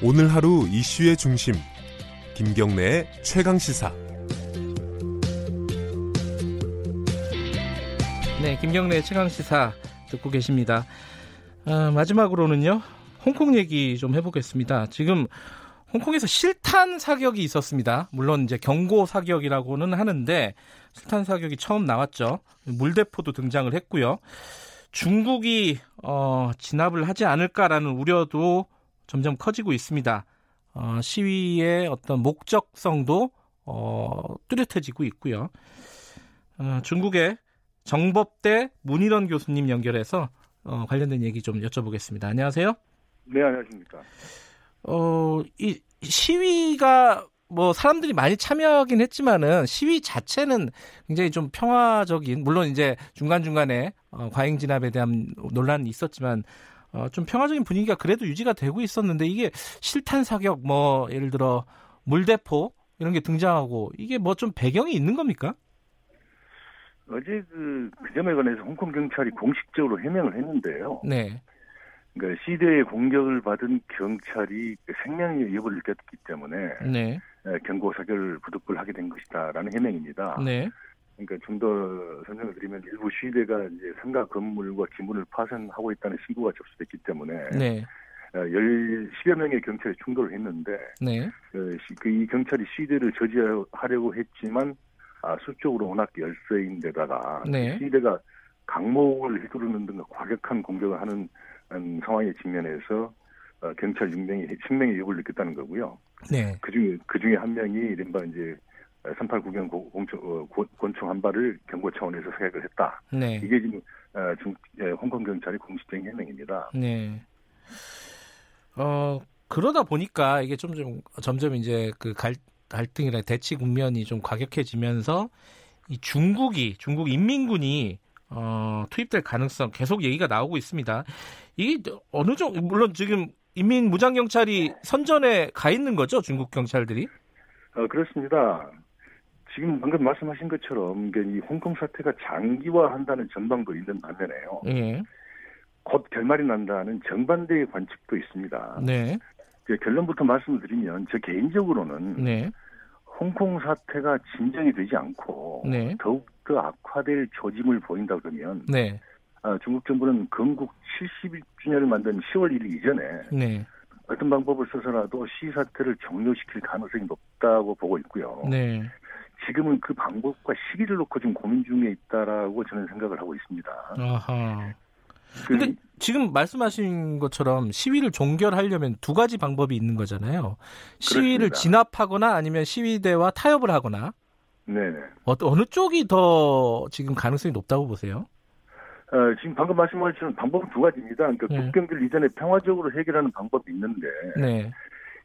오늘 하루 이슈의 중심 김경래의 최강 시사. 네, 김경래 최강 시사 듣고 계십니다. 아, 마지막으로는요, 홍콩 얘기 좀 해보겠습니다. 지금 홍콩에서 실탄 사격이 있었습니다. 물론 이제 경고 사격이라고는 하는데 실탄 사격이 처음 나왔죠. 물대포도 등장을 했고요. 중국이 어, 진압을 하지 않을까라는 우려도 점점 커지고 있습니다. 어, 시위의 어떤 목적성도 어, 뚜렷해지고 있고요. 어, 중국의 정법대 문일원 교수님 연결해서 어, 관련된 얘기 좀 여쭤보겠습니다. 안녕하세요. 네, 안녕하십니까. 어, 이 시위가 뭐 사람들이 많이 참여하긴 했지만은 시위 자체는 굉장히 좀 평화적인 물론 이제 중간 중간에 어, 과잉 진압에 대한 논란이 있었지만 어, 좀 평화적인 분위기가 그래도 유지가 되고 있었는데 이게 실탄 사격 뭐 예를 들어 물대포 이런 게 등장하고 이게 뭐 좀 배경이 있는 겁니까? 어제 그, 그 점에 관해서 홍콩 경찰이 공식적으로 해명을 했는데요. 네. 그러니까 시대의 공격을 받은 경찰이 그 생명의 위협을 느꼈기 때문에 네. 경고 사격을 부득불 하게 된 것이다라는 해명입니다. 네. 그러니까 좀 더 설명을 드리면 일부 시대가 이제 상가 건물과 기물을 파손하고 있다는 신고가 접수됐기 때문에 네. 열 10여 명의 경찰이 충돌을 했는데 네. 그, 시- 그이 경찰이 시대를 저지하려고 했지만 아, 수적으로 워낙 열세인데다가 네. 시대가 강목을 휘두르는 등 과격한 공격을 하는 음, 상황에 직면해서 어, 경찰 6명이 생명의 위협을 느꼈다는 거고요. 네. 그 중에 그 중에 한 명이 이른바 이제 389경 공청, 어, 고- 권총 한 발을 경고 차원에서 사격을 했다. 네. 이게 지금 어, 중, 예, 홍콩 경찰의 공식적인 해명입니다. 네. 어, 그러다 보니까 이게 좀, 좀, 점점 이제 그 갈, 갈등이나 대치 국면이 좀 과격해지면서 이 중국이, 중국 인민군이 어, 투입될 가능성 계속 얘기가 나오고 있습니다. 이게 어느 정도, 물론 지금 인민 무장 경찰이 선전에 가 있는 거죠, 중국 경찰들이? 어, 그렇습니다. 지금 방금 말씀하신 것처럼 이 홍콩 사태가 장기화한다는 전망도 있는 반면에요. 예. 곧 결말이 난다는 정반대의 관측도 있습니다. 네. 그 결론부터 말씀을 드리면 저 개인적으로는 네. 홍콩 사태가 진정이 되지 않고 네. 더욱 더 악화될 조짐을 보인다 그러면 네. 아, 중국 정부는 건국 70주년을 만든 10월 1일 이전에 네. 어떤 방법을 써서라도 시 사태를 종료시킬 가능성이 높다고 보고 있고요. 네. 지금은 그 방법과 시기를 놓고 좀 고민 중에 있다라고 저는 생각을 하고 있습니다. 아하. 그, 근데 지금 말씀하신 것처럼 시위를 종결하려면 두 가지 방법이 있는 거잖아요. 시위를 그렇습니다. 진압하거나 아니면 시위대와 타협을 하거나. 어, 어느 쪽이 더 지금 가능성이 높다고 보세요? 어, 지금 방금 말씀하신 방법은 두 가지입니다. 그러니까 네. 국경들 이전에 평화적으로 해결하는 방법이 있는데 네,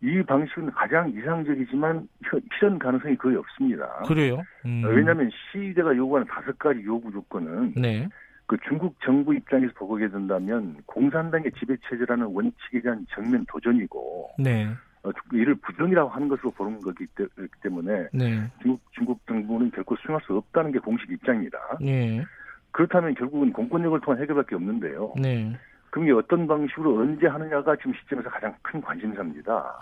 이 방식은 가장 이상적이지만 현- 실현 가능성이 거의 없습니다. 그래요. 음, 어, 왜냐하면 시위대가 요구하는 다섯 가지 요구 조건은 네, 그 중국 정부 입장에서 보게 된다면 공산당의 지배 체제라는 원칙에 대한 정면 도전이고 네, 어, 이를 부정이라고 하는 것으로 보는 거기 때- 때문에 네, 중국, 중국 정부는 결코 수용할 수 없다는 게 공식 입장입니다. 네, 그렇다면 결국은 공권력을 통한 해결밖에 없는데요. 네. 그럼 이게 어떤 방식으로 언제 하느냐가 지금 시점에서 가장 큰 관심사입니다.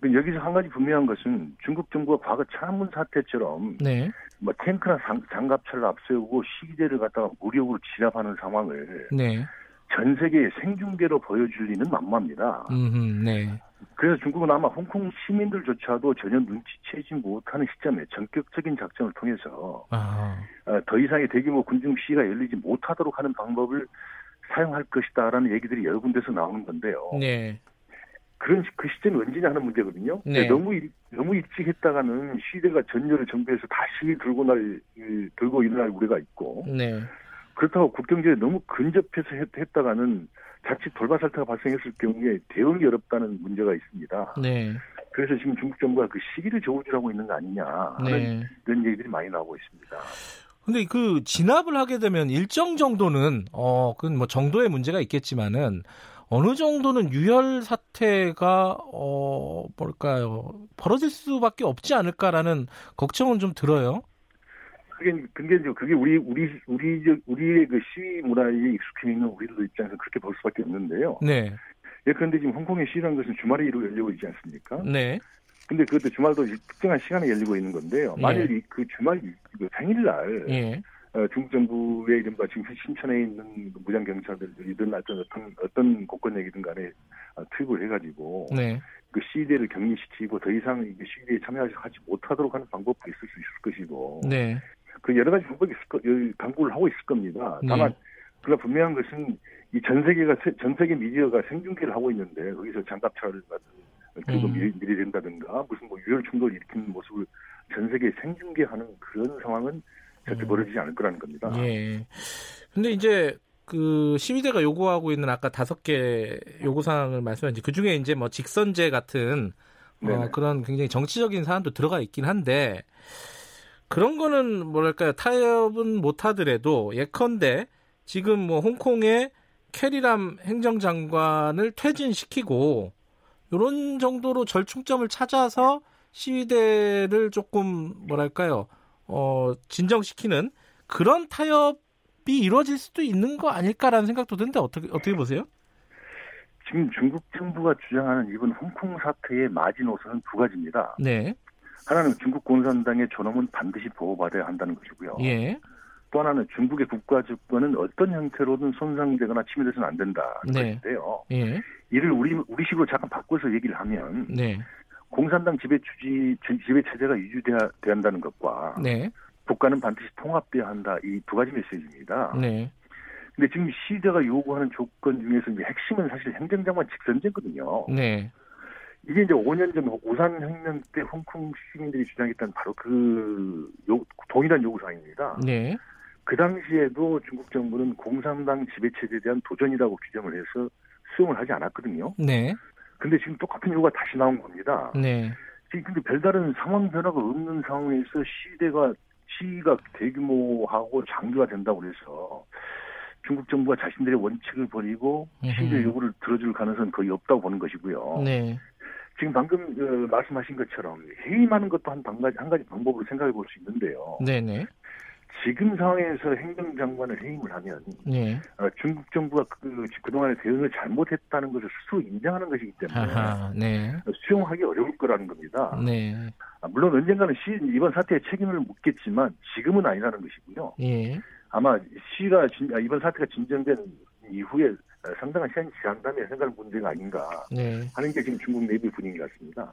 그러니까 여기서 한 가지 분명한 것은 중국 정부가 과거 창문 사태처럼 네, 뭐 탱크나 장, 장갑차를 앞세우고 시기대를 갖다가 무력으로 진압하는 상황을 네, 전 세계에 생중계로 보여줄 리는 만무합니다. 음흠. 네, 그래서 중국은 아마 홍콩 시민들조차도 전혀 눈치채지 못하는 시점에 전격적인 작전을 통해서 아, 어, 더 이상의 대규모 군중 시위가 열리지 못하도록 하는 방법을 사용할 것이다라는 얘기들이 여러 군데서 나오는 건데요. 네, 그런 시- 그 시점이 언제냐 하는 문제거든요. 네. 근데 너무 일, 너무 일찍 했다가는 시대가 전열을 정비해서 다시 들고 날 이, 들고 일어날 우려가 있고 네, 그렇다고 국경제에 너무 근접해서 했, 했다가는 자칫 돌발 사태가 발생했을 경우에 대응이 어렵다는 문제가 있습니다. 네, 그래서 지금 중국 정부가 그 시기를 저울질하고 있는 거 아니냐 하는 네. 이런 얘기들이 많이 나오고 있습니다. 근데 그 진압을 하게 되면 일정 정도는 어 그건 뭐 정도의 문제가 있겠지만은 어느 정도는 유혈 사태가 어 뭘까요 벌어질 수밖에 없지 않을까라는 걱정은 좀 들어요. 그게 그게 이제 그게 우리 우리 우리 우리의 그 시위 문화에 익숙해 있는 우리들 입장에서 그렇게 볼 수밖에 없는데요. 네, 예, 그런데 지금 홍콩의 시위라는 것은 주말에 이루 열리고 있지 않습니까? 네. 근데 그것도 주말도 특정한 시간에 열리고 있는 건데요. 예. 만일 이- 그 주말 그 생일날 예. 어, 중국 정부의 이른바 지금 신천에 있는 그 무장 경찰들이든 어떤 어떤 어떤 곳권력이든 간에 어, 투입을 해가지고 네. 그 시위대를 격리시키고 더 이상 이 시위대에 참여하지 못하도록 하는 방법도 있을 수 있을 것이고 네. 그 여러 가지 방법이 있을 거, 강구를 하고 있을 겁니다. 네. 다만 그러나 분명한 것은 이 전 세계가 세- 전 세계 미디어가 생중계를 하고 있는데 거기서 장갑차를 그리고 음. 미리, 미리 된다든가 무슨 뭐 유혈 충돌을 일으키는 모습을 전 세계에 생중계하는 그런 상황은 절대 음. 벌어지지 않을 거라는 겁니다. 예. 근데 이제 그 시위대가 요구하고 있는 아까 다섯 개 요구 사항을 말씀하신 그 중에 이제 뭐 직선제 같은 어. 그런 굉장히 정치적인 사안도 들어가 있긴 한데 그런 거는 뭐랄까요 타협은 못 하더라도 예컨대 지금 뭐 홍콩의 캐리람 행정장관을 퇴진시키고 이런 정도로 절충점을 찾아서 시위대를 조금 뭐랄까요 어 진정시키는 그런 타협이 이루어질 수도 있는 거 아닐까라는 생각도 드는데 어떻게 어떻게 보세요? 지금 중국 정부가 주장하는 이번 홍콩 사태의 마지노선은 두 가지입니다. 네, 하나는 중국 공산당의 존엄은 반드시 보호받아야 한다는 것이고요. 예, 또 하나는 중국의 국가 주권은 어떤 형태로든 손상되거나 침해돼서는 안 된다는 네. 것인데요. 예, 이를 우리 우리식으로 잠깐 바꿔서 얘기를 하면 네, 공산당 지배 주지 지배 체제가 유지돼야 한다는 것과 네, 국가는 반드시 통합돼야 한다 이 두 가지 메시지입니다. 네, 근데 지금 시대가 요구하는 조건 중에서 이제 핵심은 사실 행정장관 직선제거든요. 네, 이게 이제 5년 전 우산 혁명 때 홍콩 시민들이 주장했던 바로 그 요, 동일한 요구 사항입니다. 네, 그 당시에도 중국 정부는 공산당 지배 체제에 대한 도전이라고 규정을 해서 수용을 하지 않았거든요. 네, 근데 지금 똑같은 요구가 다시 나온 겁니다. 네, 지금 근데 별다른 상황 변화가 없는 상황에서 시대가 시위가 대규모하고 장기화 된다고 해서 중국 정부가 자신들의 원칙을 버리고 시위의 음흠. 요구를 들어줄 가능성은 거의 없다고 보는 것이고요. 네, 지금 방금 어, 말씀하신 것처럼 해임하는 것도 한, 방- 한 가지 방법으로 생각해 볼 수 있는데요. 네, 네, 지금 상황에서 행정장관을 해임을 하면 네, 어, 중국 정부가 그, 그동안의 대응을 잘못했다는 것을 스스로 인정하는 것이기 때문에 하하, 네, 수용하기 어려울 거라는 겁니다. 네, 아, 물론 언젠가는 시, 이번 사태에 책임을 묻겠지만 지금은 아니라는 것이고요. 예, 아마 시가 진- 아, 이번 사태가 진정된 이후에 어, 상당한 시간이 지난 다음에 생각할 문제가 아닌가 네. 하는 게 지금 중국 내부 분위기 같습니다.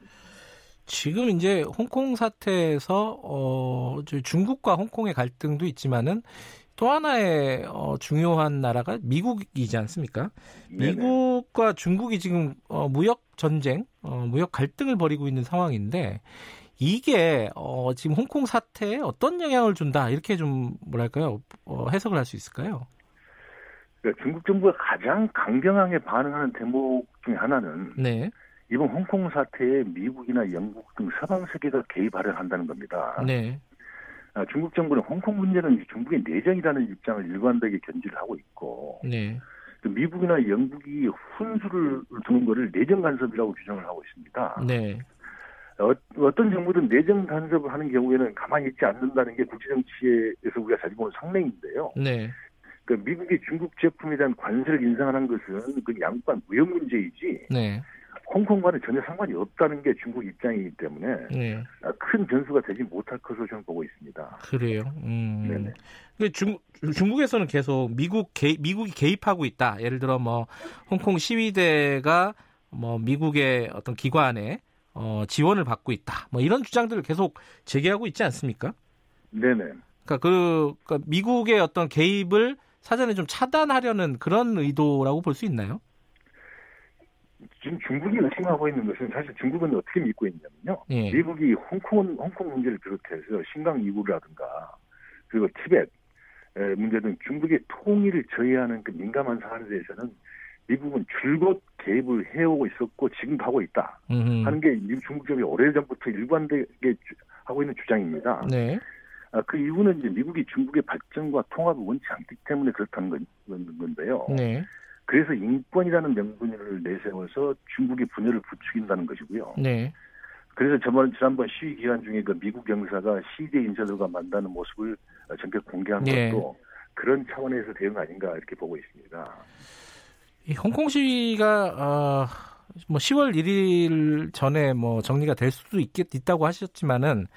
지금 이제 홍콩 사태에서 어, 저 중국과 홍콩의 갈등도 있지만은 또 하나의 어, 중요한 나라가 미국이지 않습니까? 네네. 미국과 중국이 지금 어, 무역 전쟁, 어, 무역 갈등을 벌이고 있는 상황인데 이게 어, 지금 홍콩 사태에 어떤 영향을 준다 이렇게 좀 뭐랄까요 어, 해석을 할 수 있을까요? 그러니까 중국 정부가 가장 강경하게 반응하는 대목 중에 하나는 네, 이번 홍콩 사태에 미국이나 영국 등 서방 세계가 개입하려 한다는 겁니다. 네, 아, 중국 정부는 홍콩 문제는 중국의 내정이라는 입장을 일관되게 견지를 하고 있고 네, 또 미국이나 영국이 훈수를 두는 것을 내정 간섭이라고 규정을 하고 있습니다. 네, 어, 어떤 정부든 내정 간섭을 하는 경우에는 가만히 있지 않는다는 게 국제 정치에서 우리가 가지고 온 상례인데요. 네, 그 미국이 중국 제품에 대한 관세를 인상하는 것은 그 양반 무역 문제이지 네, 홍콩과는 전혀 상관이 없다는 게 중국 입장이기 때문에 네. 아, 큰 변수가 되지 못할 것으로 저는 보고 있습니다. 그래요. 음. 네네. 근데 중, 중국에서는 계속 미국 개, 미국이 개입하고 있다. 예를 들어 뭐 홍콩 시위대가 뭐 미국의 어떤 기관에 어, 지원을 받고 있다. 뭐 이런 주장들을 계속 제기하고 있지 않습니까? 네네. 그러니까 그 그러니까 미국의 어떤 개입을 사전에 좀 차단하려는 그런 의도라고 볼 수 있나요? 지금 중국이 의심하고 있는 것은 사실 중국은 어떻게 믿고 있냐면요. 예. 미국이 홍콩, 홍콩 문제를 비롯해서 신강 이구라든가 그리고 티벳 에, 문제 등 중국의 통일을 저해하는 그 민감한 사안에 대해서는 미국은 줄곧 개입을 해오고 있었고 지금도 하고 있다 음. 하는 게 미국 중국 정이 오래전부터 일관되게 주- 하고 있는 주장입니다. 네. 아, 그 이유는 이제 미국이 중국의 발전과 통합을 원치 않기 때문에 그렇다는 건, 건- 건데요. 네. 그래서 인권이라는 명분을 내세워서 중국의 분열을 부추긴다는 것이고요. 네. 그래서 저번 지난번 시위 기간 중에 그 미국 경사가 시대 인사들과 만나는 모습을 전격 공개한 네. 것도 그런 차원에서 대응 아닌가 이렇게 보고 있습니다. 이 홍콩 시위가 어, 뭐 10월 1일 전에 뭐 정리가 될 수도 있겠 있다고 하셨지만은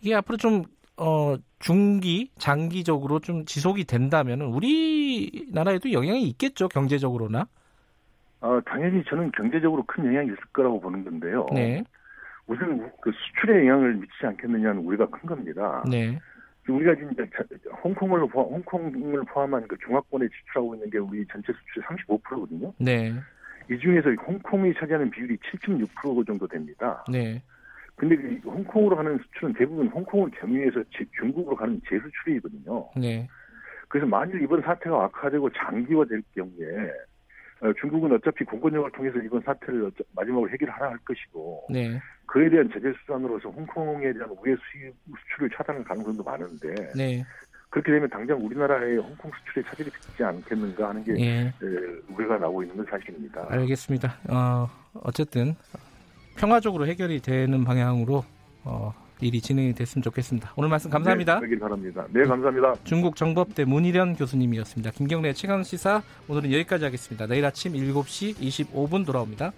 이게 앞으로 좀 어, 중기, 장기적으로 좀 지속이 된다면 우리나라에도 영향이 있겠죠, 경제적으로나? 어, 당연히 저는 경제적으로 큰 영향이 있을 거라고 보는 건데요. 네. 우선 그 수출에 영향을 미치지 않겠느냐는 우리가 큰 겁니다. 네. 우리가 지금 홍콩을 포함, 홍콩을 포함한 그 중화권에 지출하고 있는 게 우리 전체 수출의 35%거든요. 네. 이 중에서 홍콩이 차지하는 비율이 7.6% 정도 됩니다. 네. 근데 그 홍콩으로 가는 수출은 대부분 홍콩을 경유해서 제- 중국으로 가는 재수출이거든요. 네. 그래서 만일 이번 사태가 악화되고 장기화될 경우에 어, 중국은 어차피 공권력을 통해서 이번 사태를 마지막으로 해결하라 할 것이고 네. 그에 대한 제재 수단으로서 홍콩에 대한 우회 수입 수출을 차단할 가능성도 많은데 네. 그렇게 되면 당장 우리나라의 홍콩 수출에 차질이 빚지 않겠는가 하는 게 예. 에, 우려가 나오고 있는 건 사실입니다. 알겠습니다. 어, 어쨌든 평화적으로 해결이 되는 방향으로 어, 일이 진행이 됐으면 좋겠습니다. 오늘 말씀 감사합니다. 네, 바랍니다. 네, 감사합니다. 중국 정법대 문희련 교수님이었습니다. 김경래 최강 시사 오늘은 여기까지 하겠습니다. 내일 아침 7시 25분 돌아옵니다.